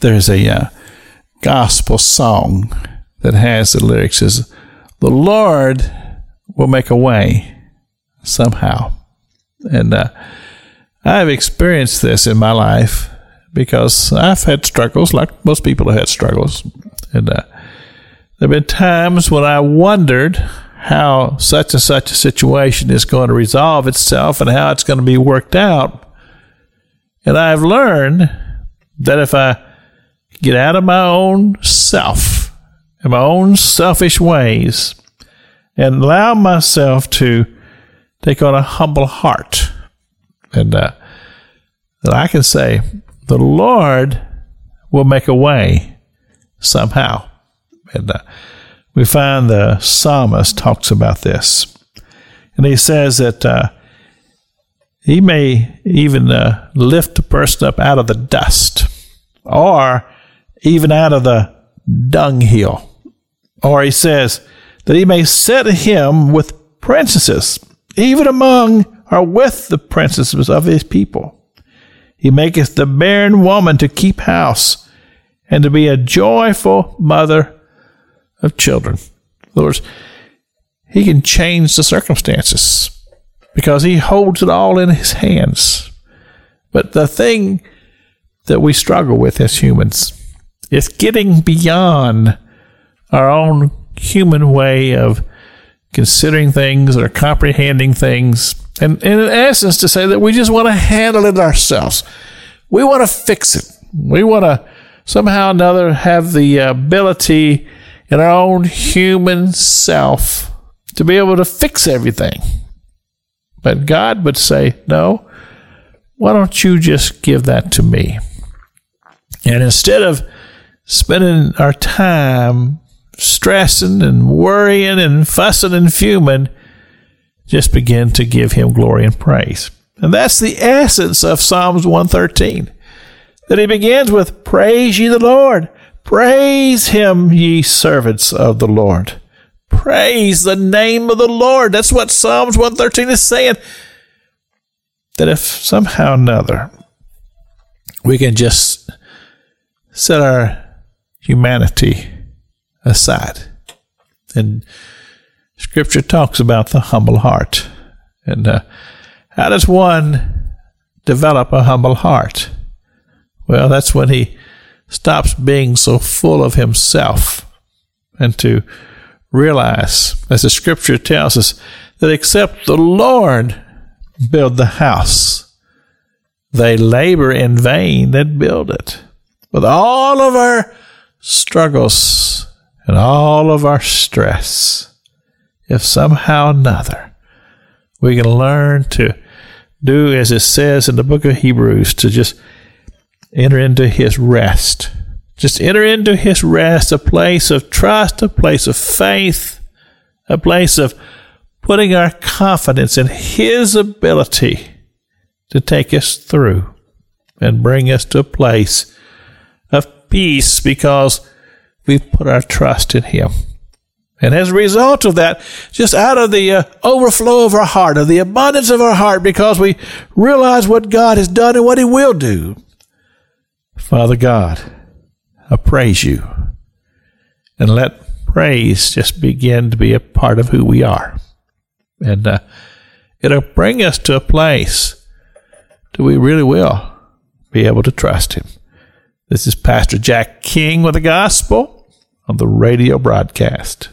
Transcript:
there's a uh, gospel song that has the lyrics is the Lord will make a way somehow. And uh, I've experienced this in my life because I've had struggles, like most people have had struggles. And uh, there have been times when I wondered how such and such a situation is going to resolve itself and how it's going to be worked out. And I've learned that if I get out of my own self and my own selfish ways and allow myself to take on a humble heart, and uh, that I can say, the Lord will make a way somehow. And uh, we find the psalmist talks about this. And he says that uh, he may even uh, lift a person up out of the dust or even out of the dunghill. Or he says that he may set him with princesses, even among or with the princesses of his people. He maketh the barren woman to keep house and to be a joyful mother of children. In other words, he can change the circumstances because he holds it all in his hands. But the thing that we struggle with as humans is getting beyond our own human way of considering things or comprehending things. And, and in essence, to say that we just want to handle it ourselves. We want to fix it. We want to somehow or another have the ability in our own human self to be able to fix everything. But God would say, no, why don't you just give that to me? And instead of spending our time stressing and worrying and fussing and fuming, just begin to give him glory and praise. And that's the essence of Psalms 113. That he begins with, Praise ye the Lord. Praise him, ye servants of the Lord. Praise the name of the Lord. That's what Psalms 113 is saying. That if somehow or another we can just set our humanity aside. And Scripture talks about the humble heart. And uh, how does one develop a humble heart? Well, that's when he stops being so full of himself and to realize, as the Scripture tells us, that except the Lord build the house, they labor in vain that build it. With all of our struggles and all of our stress, if somehow or another we can learn to do as it says in the book of Hebrews, to just enter into his rest. Just enter into his rest, a place of trust, a place of faith, a place of putting our confidence in his ability to take us through and bring us to a place peace because we've put our trust in Him. And as a result of that, just out of the uh, overflow of our heart, of the abundance of our heart, because we realize what God has done and what He will do, Father God, I praise you. And let praise just begin to be a part of who we are. And uh, it'll bring us to a place that we really will be able to trust Him. This is Pastor Jack King with the gospel on the radio broadcast.